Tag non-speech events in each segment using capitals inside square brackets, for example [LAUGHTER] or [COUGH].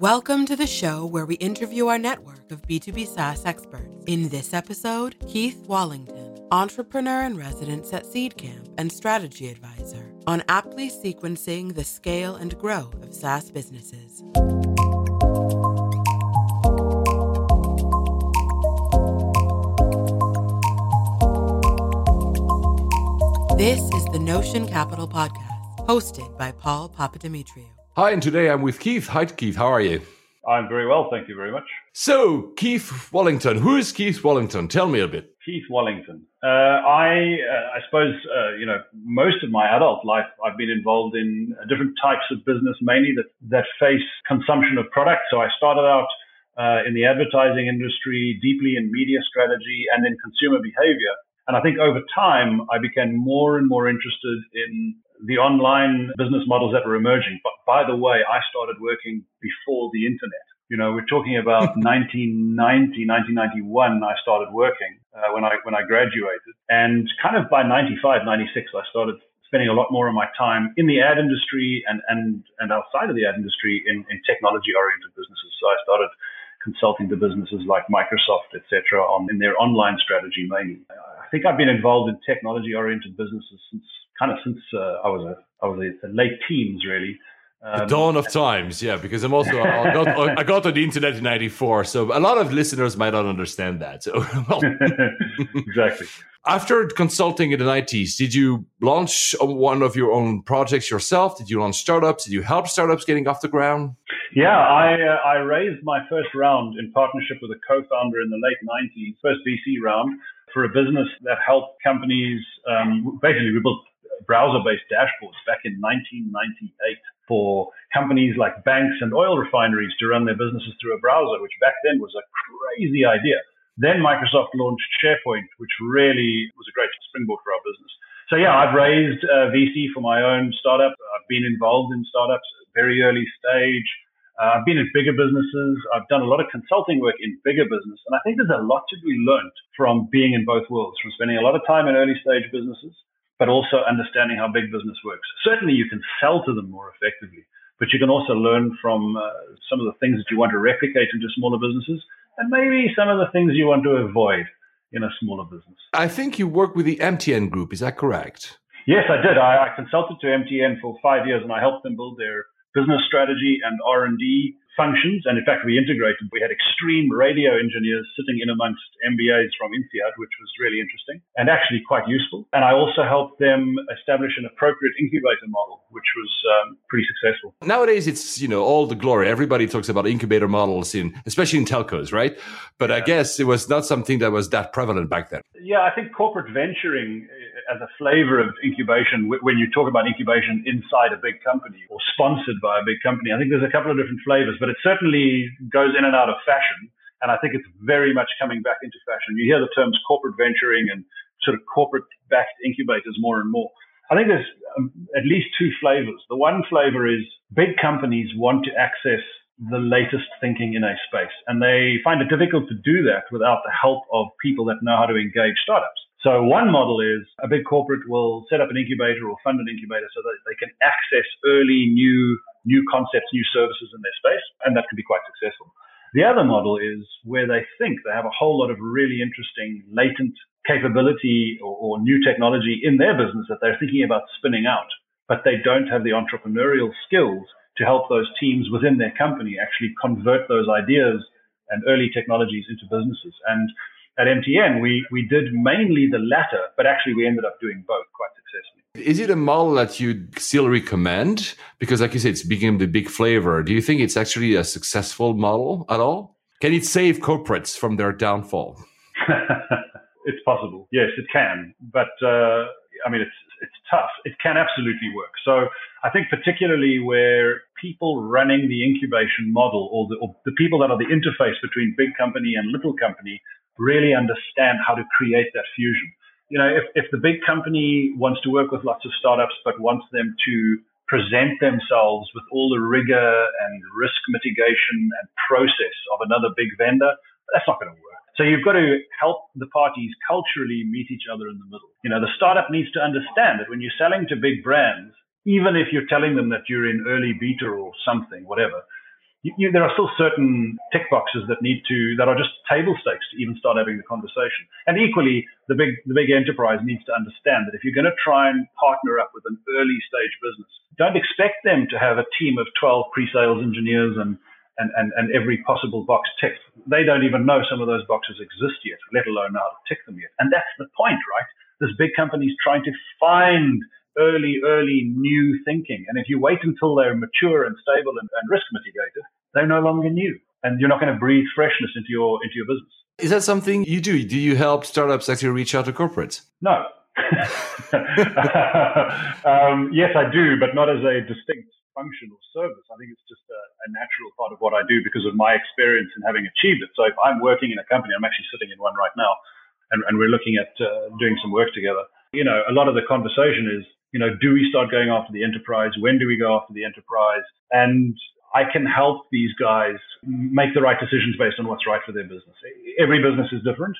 Welcome to the show where we interview our network of B2B SaaS experts. In this episode, Keith Wallington, entrepreneur in residence at Seedcamp and strategy advisor, on aptly sequencing the scale and growth of SaaS businesses. This is the Notion Capital Podcast, hosted by Paul Papadimitriou. Hi, and today I'm with Keith. Hi, Keith. How are you? I'm very well, thank you very much. So, Keith Wallington. Who is Keith Wallington? Tell me a bit. Keith Wallington. Uh, I, uh, I suppose, uh, you know, most of my adult life, I've been involved in different types of business, mainly that, that face consumption of products. So I started out uh, in the advertising industry, deeply in media strategy and in consumer behavior. And I think over time, I became more and more interested in the online business models that were emerging. But by the way, I started working before the internet. You know, we're talking about [LAUGHS] 1990, 1991. I started working uh, when I when I graduated, and kind of by 95, 96, I started spending a lot more of my time in the ad industry and and and outside of the ad industry in, in technology oriented businesses. So I started consulting to businesses like Microsoft, etc., on in their online strategy mainly. I think I've been involved in technology oriented businesses since kind of since uh, I was a I was a, a late teens really. Um, the dawn of times, yeah, because I'm also I got, I got on the internet in '94, so a lot of listeners might not understand that. So [LAUGHS] exactly. After consulting in the 90s, did you launch one of your own projects yourself? Did you launch startups? Did you help startups getting off the ground? Yeah, I uh, I raised my first round in partnership with a co-founder in the late 90s, first VC round for a business that helped companies. Um, basically, we built browser-based dashboards back in 1998 for companies like banks and oil refineries to run their businesses through a browser, which back then was a crazy idea. Then Microsoft launched SharePoint, which really was a great springboard for our business. So yeah, I've raised uh, VC for my own startup. I've been involved in startups at very early stage. Uh, I've been in bigger businesses. I've done a lot of consulting work in bigger business. And I think there's a lot to be learned from being in both worlds, from spending a lot of time in early stage businesses but also understanding how big business works. Certainly, you can sell to them more effectively, but you can also learn from uh, some of the things that you want to replicate into smaller businesses and maybe some of the things you want to avoid in a smaller business. I think you work with the MTN group. Is that correct? Yes, I did. I, I consulted to MTN for five years and I helped them build their business strategy and R&D functions. And in fact, we integrated. We had extreme radio engineers sitting in amongst MBAs from INSEAD, which was really interesting and actually quite useful. And I also helped them establish an appropriate incubator model, which was um, pretty successful. Nowadays, it's you know all the glory. Everybody talks about incubator models in, especially in telcos, right? But yeah. I guess it was not something that was that prevalent back then. Yeah, I think corporate venturing as a flavor of incubation, when you talk about incubation inside a big company or sponsored by a big company, I think there's a couple of different flavors, but it certainly goes in and out of fashion. And I think it's very much coming back into fashion. You hear the terms corporate venturing and sort of corporate backed incubators more and more. I think there's um, at least two flavors. The one flavor is big companies want to access the latest thinking in a space, and they find it difficult to do that without the help of people that know how to engage startups. So one model is a big corporate will set up an incubator or fund an incubator so that they can access early new new concepts, new services in their space, and that can be quite successful. The other model is where they think they have a whole lot of really interesting latent capability or, or new technology in their business that they're thinking about spinning out, but they don't have the entrepreneurial skills to help those teams within their company actually convert those ideas and early technologies into businesses. And at MTN, we, we did mainly the latter, but actually we ended up doing both quite successfully. Is it a model that you still recommend? Because, like you said, it's become the big flavor. Do you think it's actually a successful model at all? Can it save corporates from their downfall? [LAUGHS] it's possible. Yes, it can. But uh, I mean, it's it's tough. It can absolutely work. So I think particularly where people running the incubation model or the, or the people that are the interface between big company and little company really understand how to create that fusion. You know, if, if the big company wants to work with lots of startups, but wants them to present themselves with all the rigor and risk mitigation and process of another big vendor, that's not going to work. So you've got to help the parties culturally meet each other in the middle. You know, the startup needs to understand that when you're selling to big brands, even if you're telling them that you're in early beta or something, whatever, you, you, there are still certain tick boxes that need to that are just table stakes to even start having the conversation. And equally, the big the big enterprise needs to understand that if you're going to try and partner up with an early stage business, don't expect them to have a team of 12 pre-sales engineers and and, and, and every possible box ticked. They don't even know some of those boxes exist yet, let alone know how to tick them yet. And that's the point, right? This big company's trying to find early, early new thinking. And if you wait until they're mature and stable and, and risk mitigated, they're no longer new. And you're not going to breathe freshness into your into your business. Is that something you do? Do you help startups actually reach out to corporates? No. [LAUGHS] um, yes, I do, but not as a distinct function or service. I think it's just a, a, natural part of what I do because of my experience in having achieved it. So if I'm working in a company, I'm actually sitting in one right now, and, and we're looking at uh, doing some work together. You know, a lot of the conversation is you know, do we start going after the enterprise? When do we go after the enterprise? And I can help these guys make the right decisions based on what's right for their business. Every business is different,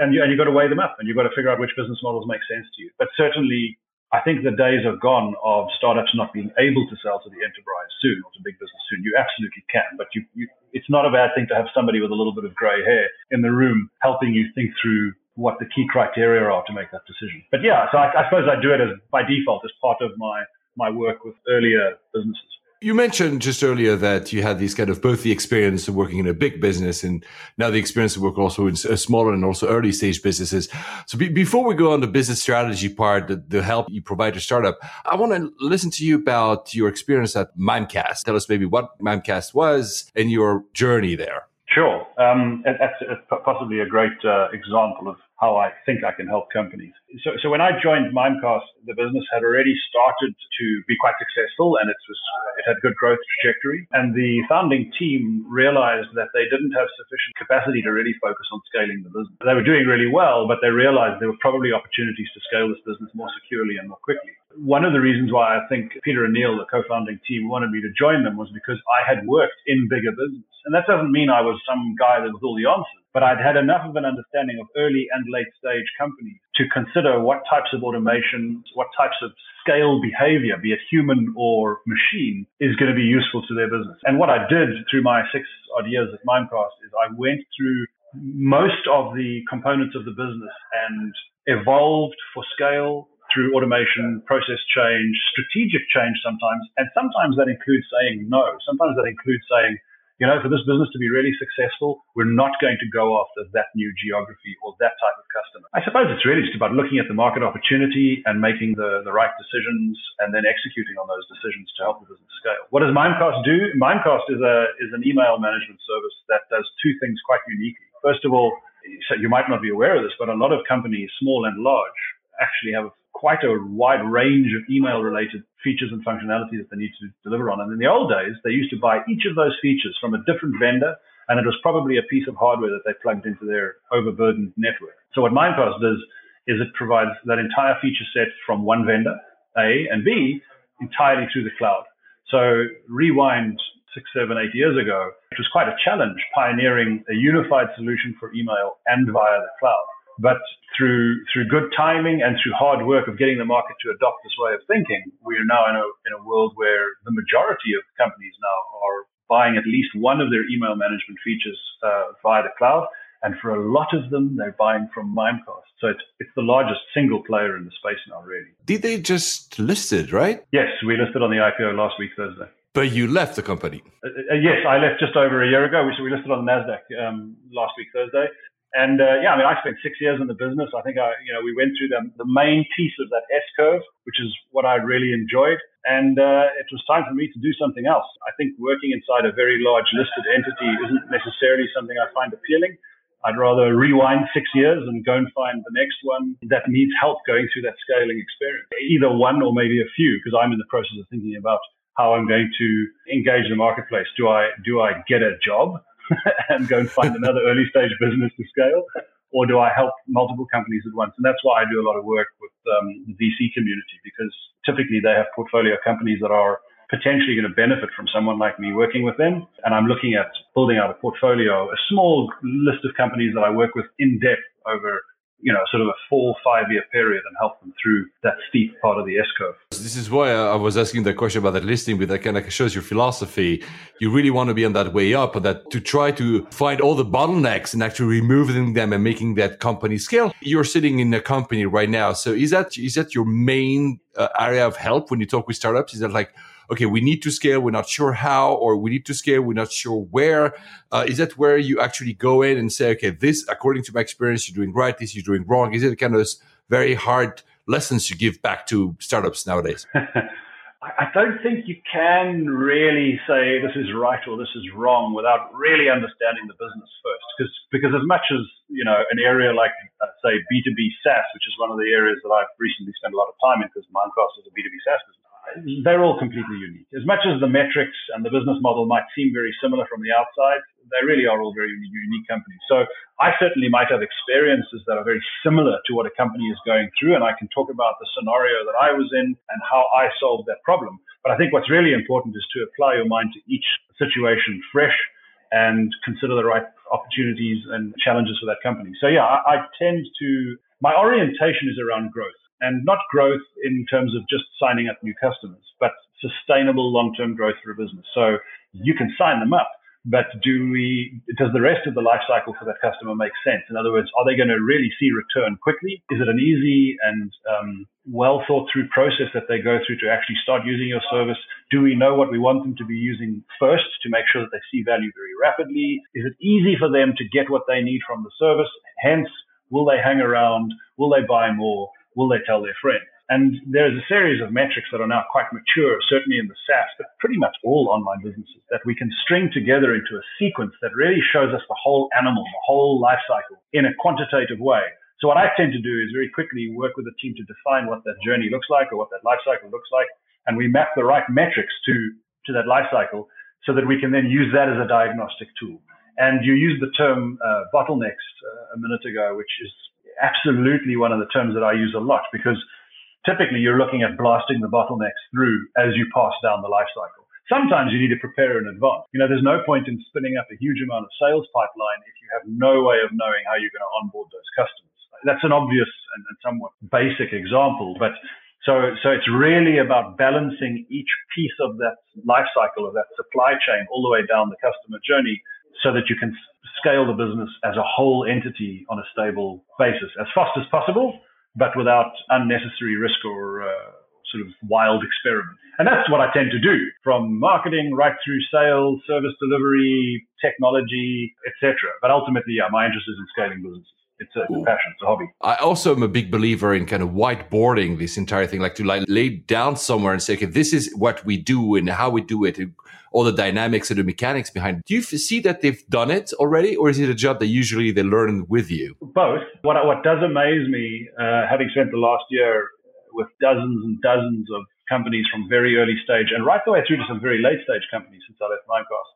and you and you've got to weigh them up, and you've got to figure out which business models make sense to you. But certainly, I think the days are gone of startups not being able to sell to the enterprise soon or to big business soon. You absolutely can, but you, you, it's not a bad thing to have somebody with a little bit of grey hair in the room helping you think through what the key criteria are to make that decision. But yeah, so I, I suppose I do it as by default as part of my my work with earlier businesses. You mentioned just earlier that you had these kind of both the experience of working in a big business and now the experience of work also in smaller and also early stage businesses. So be, before we go on the business strategy part, the, the help you provide to startup, I want to listen to you about your experience at Mimecast. Tell us maybe what Mimecast was and your journey there. Sure. Um, that's possibly a great uh, example of how I think I can help companies. So, so when I joined Mimecast, the business had already started to be quite successful and it was, it had good growth trajectory. And the founding team realized that they didn't have sufficient capacity to really focus on scaling the business. They were doing really well, but they realized there were probably opportunities to scale this business more securely and more quickly. One of the reasons why I think Peter and Neil, the co-founding team, wanted me to join them was because I had worked in bigger business. And that doesn't mean I was some guy that was all the answers, but I'd had enough of an understanding of early and late stage companies to consider what types of automation, what types of scale behavior, be it human or machine, is going to be useful to their business. And what I did through my six odd years at Mimecast is I went through most of the components of the business and evolved for scale through automation, process change, strategic change sometimes. And sometimes that includes saying no. Sometimes that includes saying, you know, for this business to be really successful, we're not going to go after that new geography or that type of customer. I suppose it's really just about looking at the market opportunity and making the, the right decisions and then executing on those decisions to help the business scale. What does Mimecast do? Mimecast is a is an email management service that does two things quite uniquely. First of all, so you might not be aware of this, but a lot of companies, small and large, actually have quite a wide range of email related features and functionality that they need to deliver on. And in the old days, they used to buy each of those features from a different vendor, and it was probably a piece of hardware that they plugged into their overburdened network. So what Mimecast does is it provides that entire feature set from one vendor, A, and B, entirely through the cloud. So rewind six, seven, eight years ago, it was quite a challenge pioneering a unified solution for email and via the cloud. But through through good timing and through hard work of getting the market to adopt this way of thinking, we are now in a in a world where the majority of companies now are buying at least one of their email management features uh, via the cloud. And for a lot of them, they're buying from Mimecast. So it's, it's the largest single player in the space now, really. Did they just listed, right? Yes, we listed on the IPO last week, Thursday. But you left the company. Uh, uh, yes, I left just over a year ago. We, so we listed on the Nasdaq um, last week Thursday, and uh, yeah, I mean, I spent six years in the business. I think I, you know, we went through the, the main piece of that S curve, which is what I really enjoyed. And uh, it was time for me to do something else. I think working inside a very large listed entity isn't necessarily something I find appealing. I'd rather rewind six years and go and find the next one that needs help going through that scaling experience. Either one or maybe a few, because I'm in the process of thinking about how I'm going to engage the marketplace. Do I do I get a job? [LAUGHS] and go and find another early stage business to scale? Or do I help multiple companies at once? And that's why I do a lot of work with um, the VC community because typically they have portfolio companies that are potentially going to benefit from someone like me working with them. And I'm looking at building out a portfolio, a small list of companies that I work with in depth over you know, sort of a four, five year period and help them through that steep part of the S curve. This is why I was asking the question about that listing, but that kind of shows your philosophy. You really want to be on that way up and that to try to find all the bottlenecks and actually removing them and making that company scale. You're sitting in a company right now. So is that, is that your main uh, area of help when you talk with startups? Is that like, okay, we need to scale, we're not sure how, or we need to scale, we're not sure where. Uh, is that where you actually go in and say, okay, this, according to my experience, you're doing right, this you're doing wrong? Is it kind of very hard lessons you give back to startups nowadays? [LAUGHS] I don't think you can really say this is right or this is wrong without really understanding the business first. Because because as much as you know an area like uh, say B2B SaaS, which is one of the areas that I've recently spent a lot of time in, because Mimecast is a B2B SaaS business, they're all completely unique. As much as the metrics and the business model might seem very similar from the outside, they really are all very unique companies. So I certainly might have experiences that are very similar to what a company is going through, and I can talk about the scenario that I was in and how I solved that problem. But I think what's really important is to apply your mind to each situation fresh and consider the right opportunities and challenges for that company. So yeah, I, I tend to my orientation is around growth and not growth in terms of just signing up new customers, but sustainable long-term growth for a business. So you can sign them up, but do we, does the rest of the life cycle for that customer make sense? In other words, are they going to really see return quickly? Is it an easy and um, well thought through process that they go through to actually start using your service? Do we know what we want them to be using first to make sure that they see value very rapidly? Is it easy for them to get what they need from the service? Hence, will they hang around? Will they buy more? Will they tell their friends? And there's a series of metrics that are now quite mature, certainly in the SaaS, but pretty much all online businesses that we can string together into a sequence that really shows us the whole animal, the whole life cycle in a quantitative way. So what I tend to do is very quickly work with a team to define what that journey looks like or what that life cycle looks like. And we map the right metrics to, to that life cycle so that we can then use that as a diagnostic tool. And you used the term uh, bottlenecks uh, a minute ago, which is absolutely one of the terms that I use a lot because typically you're looking at blasting the bottlenecks through as you pass down the life cycle. Sometimes you need to prepare in advance. You know, there's no point in spinning up a huge amount of sales pipeline if you have no way of knowing how you're going to onboard those customers. That's an obvious and, somewhat basic example, but so, so it's really about balancing each piece of that life cycle of that supply chain all the way down the customer journey so that you can scale the business as a whole entity on a stable basis as fast as possible, but without unnecessary risk or uh, sort of wild experiment. And that's what I tend to do from marketing right through sales, service delivery, technology, etc. But ultimately, yeah, my interest is in scaling businesses it's a, it's a, passion, it's a hobby. I also am a big believer in kind of whiteboarding this entire thing, like to like lay down somewhere and say, okay, this is what we do and how we do it, and all the dynamics and the mechanics behind it. Do you see that they've done it already, or is it a job that usually they learn with you? Both. What what does amaze me, uh, having spent the last year with dozens and dozens of companies from very early stage and right the way through to some very late stage companies since I left Mimecast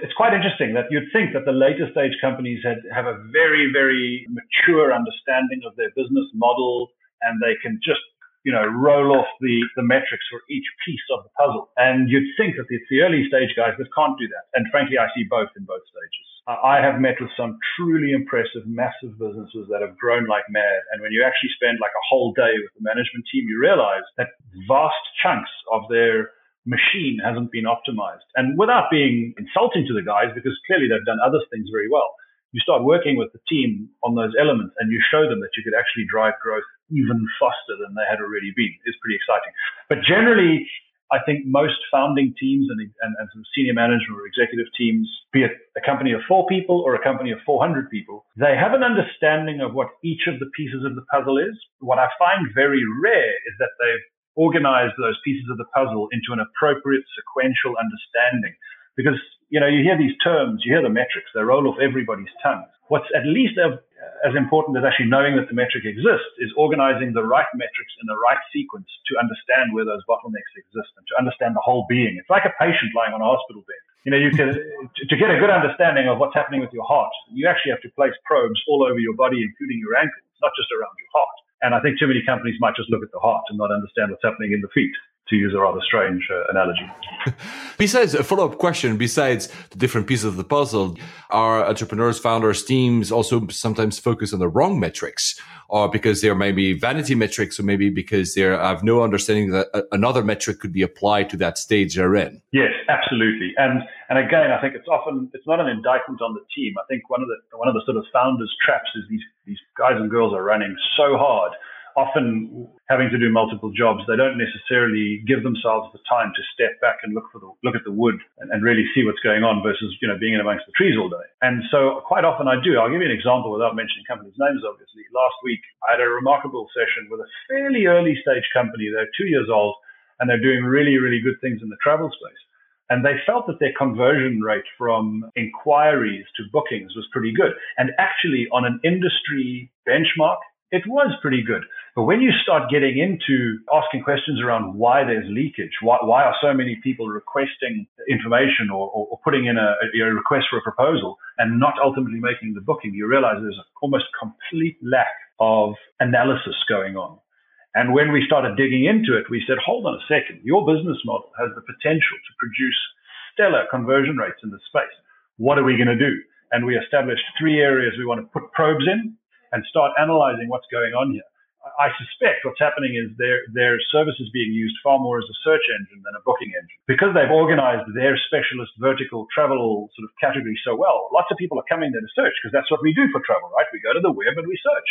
it's quite interesting that you'd think that the later stage companies had, have a very, very mature understanding of their business model and they can just, you know, roll off the, the metrics for each piece of the puzzle. And you'd think that it's the early stage guys that can't do that. And frankly, I see both in both stages. I have met with some truly impressive, massive businesses that have grown like mad. And when you actually spend like a whole day with the management team, you realize that vast chunks of their machine hasn't been optimized. And without being insulting to the guys, because clearly they've done other things very well, you start working with the team on those elements and you show them that you could actually drive growth even faster than they had already been. It's pretty exciting. But generally, I think most founding teams and, and, and some senior management or executive teams, be it a company of four people or a company of 400 people, they have an understanding of what each of the pieces of the puzzle is. What I find very rare is that they've organize those pieces of the puzzle into an appropriate sequential understanding. Because, you know, you hear these terms, you hear the metrics, they roll off everybody's tongue. What's at least as important as actually knowing that the metric exists is organizing the right metrics in the right sequence to understand where those bottlenecks exist and to understand the whole being. It's like a patient lying on a hospital bed. You know, you can, to get a good understanding of what's happening with your heart, you actually have to place probes all over your body, including your ankles, not just around your heart And I think too many companies might just look at the heart and not understand what's happening in the feet to use a rather strange uh, analogy. [LAUGHS] besides, a follow up question, besides the different pieces of the puzzle, are entrepreneurs, founders, teams also sometimes focus on the wrong metrics? Or because they're maybe vanity metrics, or maybe because they have no understanding that another metric could be applied to that stage they're in. Yes, absolutely. And and again, I think it's often it's not an indictment on the team. I think one of the one of the sort of founders' traps is these these guys and girls are running so hard often having to do multiple jobs, they don't necessarily give themselves the time to step back and look for the look at the wood and, and, really see what's going on versus you know being in amongst the trees all day. And so quite often I do. I'll give you an example without mentioning companies' names. Obviously, last week I had a remarkable session with a fairly early stage company. They're two years old and they're doing really really good things in the travel space. And they felt that their conversion rate from inquiries to bookings was pretty good. And actually, on an industry benchmark, it was pretty good. But when you start getting into asking questions around why there's leakage, why, why are so many people requesting information or, or, or putting in a, a, request for a proposal and not ultimately making the booking, you realize there's almost complete lack of analysis going on. And when we started digging into it, we said, hold on a second, your business model has the potential to produce stellar conversion rates in this space. What are we going to do? And we established three areas we want to put probes in and start analyzing what's going on here. I suspect what's happening is their their service is being used far more as a search engine than a booking engine because they've organized their specialist vertical travel sort of category so well. Lots of people are coming there to search because that's what we do for travel, right? We go to the web and we search.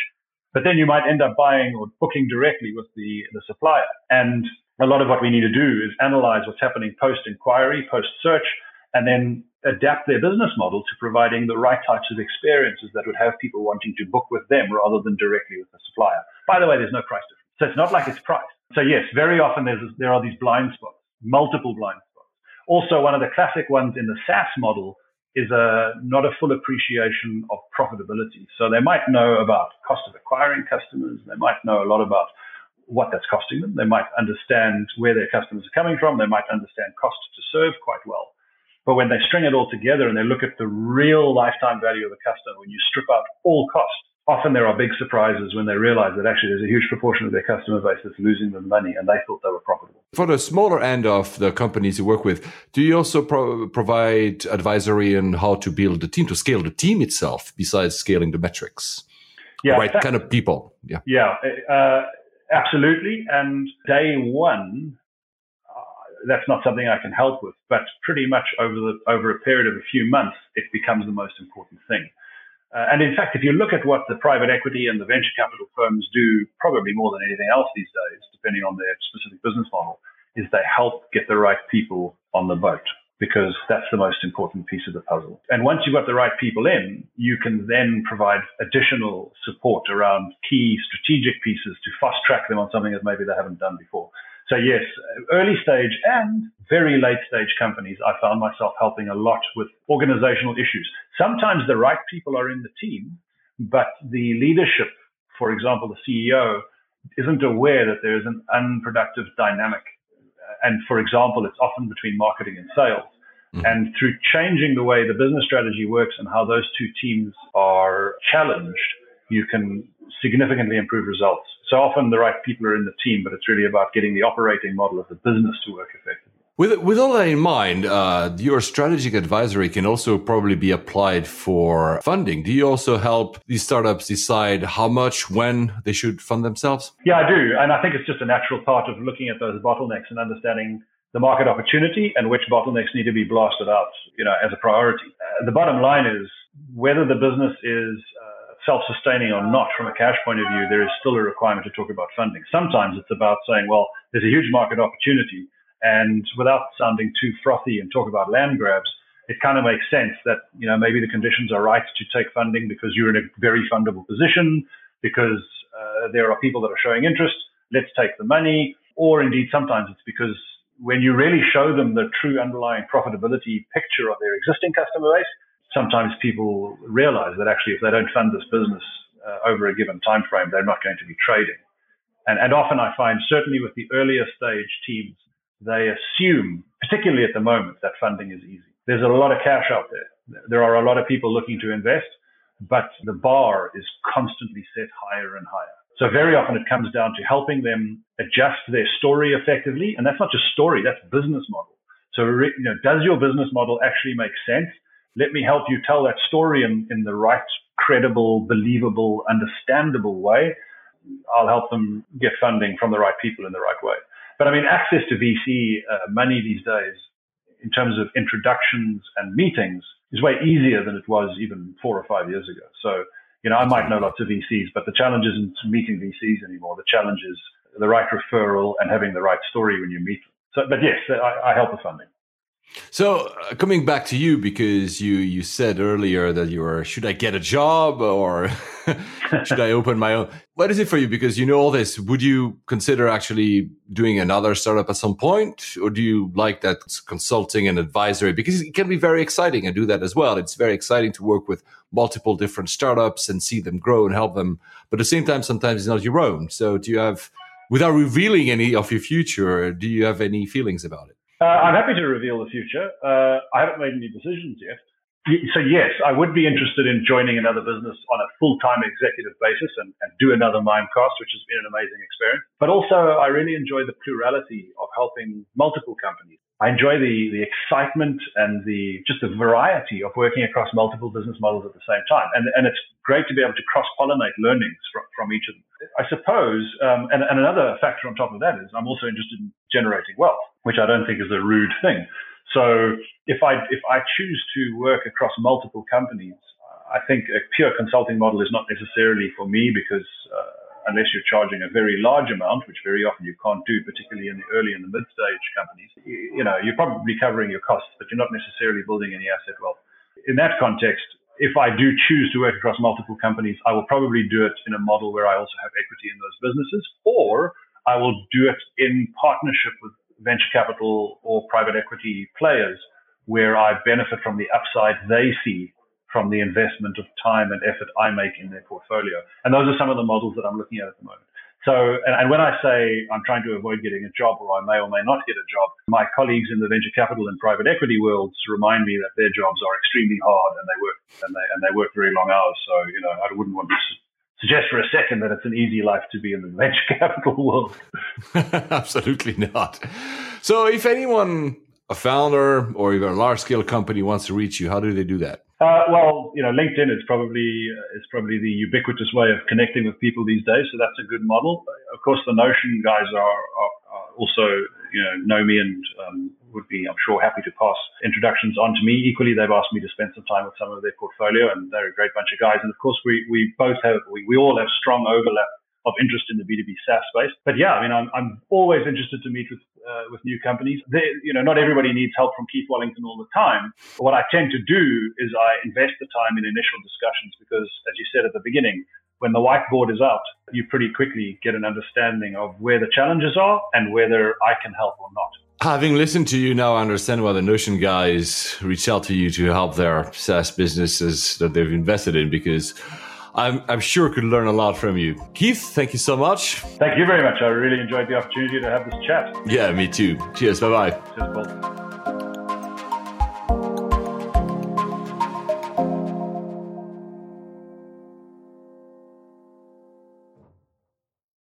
But then you might end up buying or booking directly with the the supplier. And a lot of what we need to do is analyze what's happening post inquiry, post search, and then adapt their business model to providing the right types of experiences that would have people wanting to book with them rather than directly with the supplier. By the way, there's no price difference. So it's not like it's price. So yes, very often there are these blind spots, multiple blind spots. Also, one of the classic ones in the SaaS model is a not a full appreciation of profitability. So they might know about cost of acquiring customers. They might know a lot about what that's costing them. They might understand where their customers are coming from. They might understand cost to serve quite well. But when they string it all together and they look at the real lifetime value of the customer, when you strip out all costs, often there are big surprises when they realize that actually there's a huge proportion of their customer base that's losing them money and they thought they were profitable. For the smaller end of the companies you work with, do you also pro- provide advisory on how to build the team, to scale the team itself, besides scaling the metrics? Yeah, right kind of people. Yeah. Yeah, uh, absolutely. And day one, that's not something I can help with. But pretty much over the over a period of a few months, it becomes the most important thing. Uh, and in fact, if you look at what the private equity and the venture capital firms do, probably more than anything else these days, depending on their specific business model, is they help get the right people on the boat because that's the most important piece of the puzzle. And once you've got the right people in, you can then provide additional support around key strategic pieces to fast track them on something that maybe they haven't done before. So yes, early stage and very late stage companies, I found myself helping a lot with organizational issues. Sometimes the right people are in the team, but the leadership, for example, the CEO, isn't aware that there is an unproductive dynamic. And for example, it's often between marketing and sales. Mm-hmm. And through changing the way the business strategy works and how those two teams are challenged, you can significantly improve results. So often the right people are in the team, but it's really about getting the operating model of the business to work effectively. With, with all that in mind, uh, your strategic advisory can also probably be applied for funding. Do you also help these startups decide how much, when they should fund themselves? Yeah, I do. And I think it's just a natural part of looking at those bottlenecks and understanding the market opportunity and which bottlenecks need to be blasted out, you know, as a priority. Uh, the bottom line is whether the business is self-sustaining or not from a cash point of view, there is still a requirement to talk about funding. Sometimes it's about saying, well, there's a huge market opportunity. And without sounding too frothy and talk about land grabs, it kind of makes sense that, you know, maybe the conditions are right to take funding because you're in a very fundable position, because uh, there are people that are showing interest. Let's take the money. Or indeed, sometimes it's because when you really show them the true underlying profitability picture of their existing customer base, sometimes people realize that actually if they don't fund this business uh, over a given time frame, they're not going to be trading. And, and often I find, certainly with the earlier stage teams, they assume, particularly at the moment, that funding is easy. There's a lot of cash out there. There are a lot of people looking to invest, but the bar is constantly set higher and higher. So very often it comes down to helping them adjust their story effectively. And that's not just story, that's business model. So, you know, does your business model actually make sense? Let me help you tell that story in, in the right, credible, believable, understandable way. I'll help them get funding from the right people in the right way. But I mean, access to VC uh, money these days, in terms of introductions and meetings, is way easier than it was even four or five years ago. So, you know, I might know lots of VCs, but the challenge isn't meeting VCs anymore. The challenge is the right referral and having the right story when you meet them. So, but yes, I, I help with funding. So uh, coming back to you, because you you said earlier that you were, should I get a job or [LAUGHS] should I open my own? What is it for you? Because you know all this. Would you consider actually doing another startup at some point, or do you like that consulting and advisory? Because it can be very exciting and do that as well. It's very exciting to work with multiple different startups and see them grow and help them. But at the same time, sometimes it's not your own. So do you have, without revealing any of your future, do you have any feelings about it? Uh, I'm happy to reveal the future. Uh, I haven't made any decisions yet. So yes, I would be interested in joining another business on a full-time executive basis and, and do another Mimecast, which has been an amazing experience. But also, I really enjoy the plurality of helping multiple companies. I enjoy the the excitement and the just the variety of working across multiple business models at the same time, and and it's great to be able to cross-pollinate learnings from, from each of them. I suppose, um, and, and another factor on top of that is I'm also interested in generating wealth, which I don't think is a rude thing. So if I if I choose to work across multiple companies, I think a pure consulting model is not necessarily for me because uh, unless you're charging a very large amount, which very often you can't do, particularly in the early and the mid stage companies, you, you know you're probably covering your costs, but you're not necessarily building any asset wealth. In that context, if I do choose to work across multiple companies, I will probably do it in a model where I also have equity in those businesses, or I will do it in partnership with venture capital or private equity players where I benefit from the upside they see from the investment of time and effort I make in their portfolio. And those are some of the models that I'm looking at at the moment. So, and, and, when I say I'm trying to avoid getting a job or I may or may not get a job, my colleagues in the venture capital and private equity worlds remind me that their jobs are extremely hard and they work and they and they work very long hours. So, you know, I wouldn't want to suggest for a second that it's an easy life to be in the venture [LAUGHS] capital world. [LAUGHS] Absolutely not. So, if anyone, a founder or even a large scale company, wants to reach you, how do they do that? Uh, well, you know, LinkedIn is probably uh, is probably the ubiquitous way of connecting with people these days. So that's a good model. Of course, the Notion guys are, are, are also you know know me and um, would be, I'm sure, happy to pass introductions on to me. Equally, they've asked me to spend some time with some of their portfolio, and they're a great bunch of guys. And of course, we we both have we, we all have strong overlap of interest in the B2B SaaS space. But yeah, I mean, I'm, I'm always interested to meet with uh, with new companies. They, you know, not everybody needs help from Keith Wallington all the time. But what I tend to do is I invest the time in initial discussions because, as you said at the beginning, when the whiteboard is out, you pretty quickly get an understanding of where the challenges are and whether I can help or not. Having listened to you now, I understand why the Notion guys reach out to you to help their SaaS businesses that they've invested in because I'm, I'm sure could learn a lot from you. Keith, thank you so much. Thank you very much. I really enjoyed the opportunity to have this chat. Yeah, me too. Cheers. Bye bye. Cheers, Paul.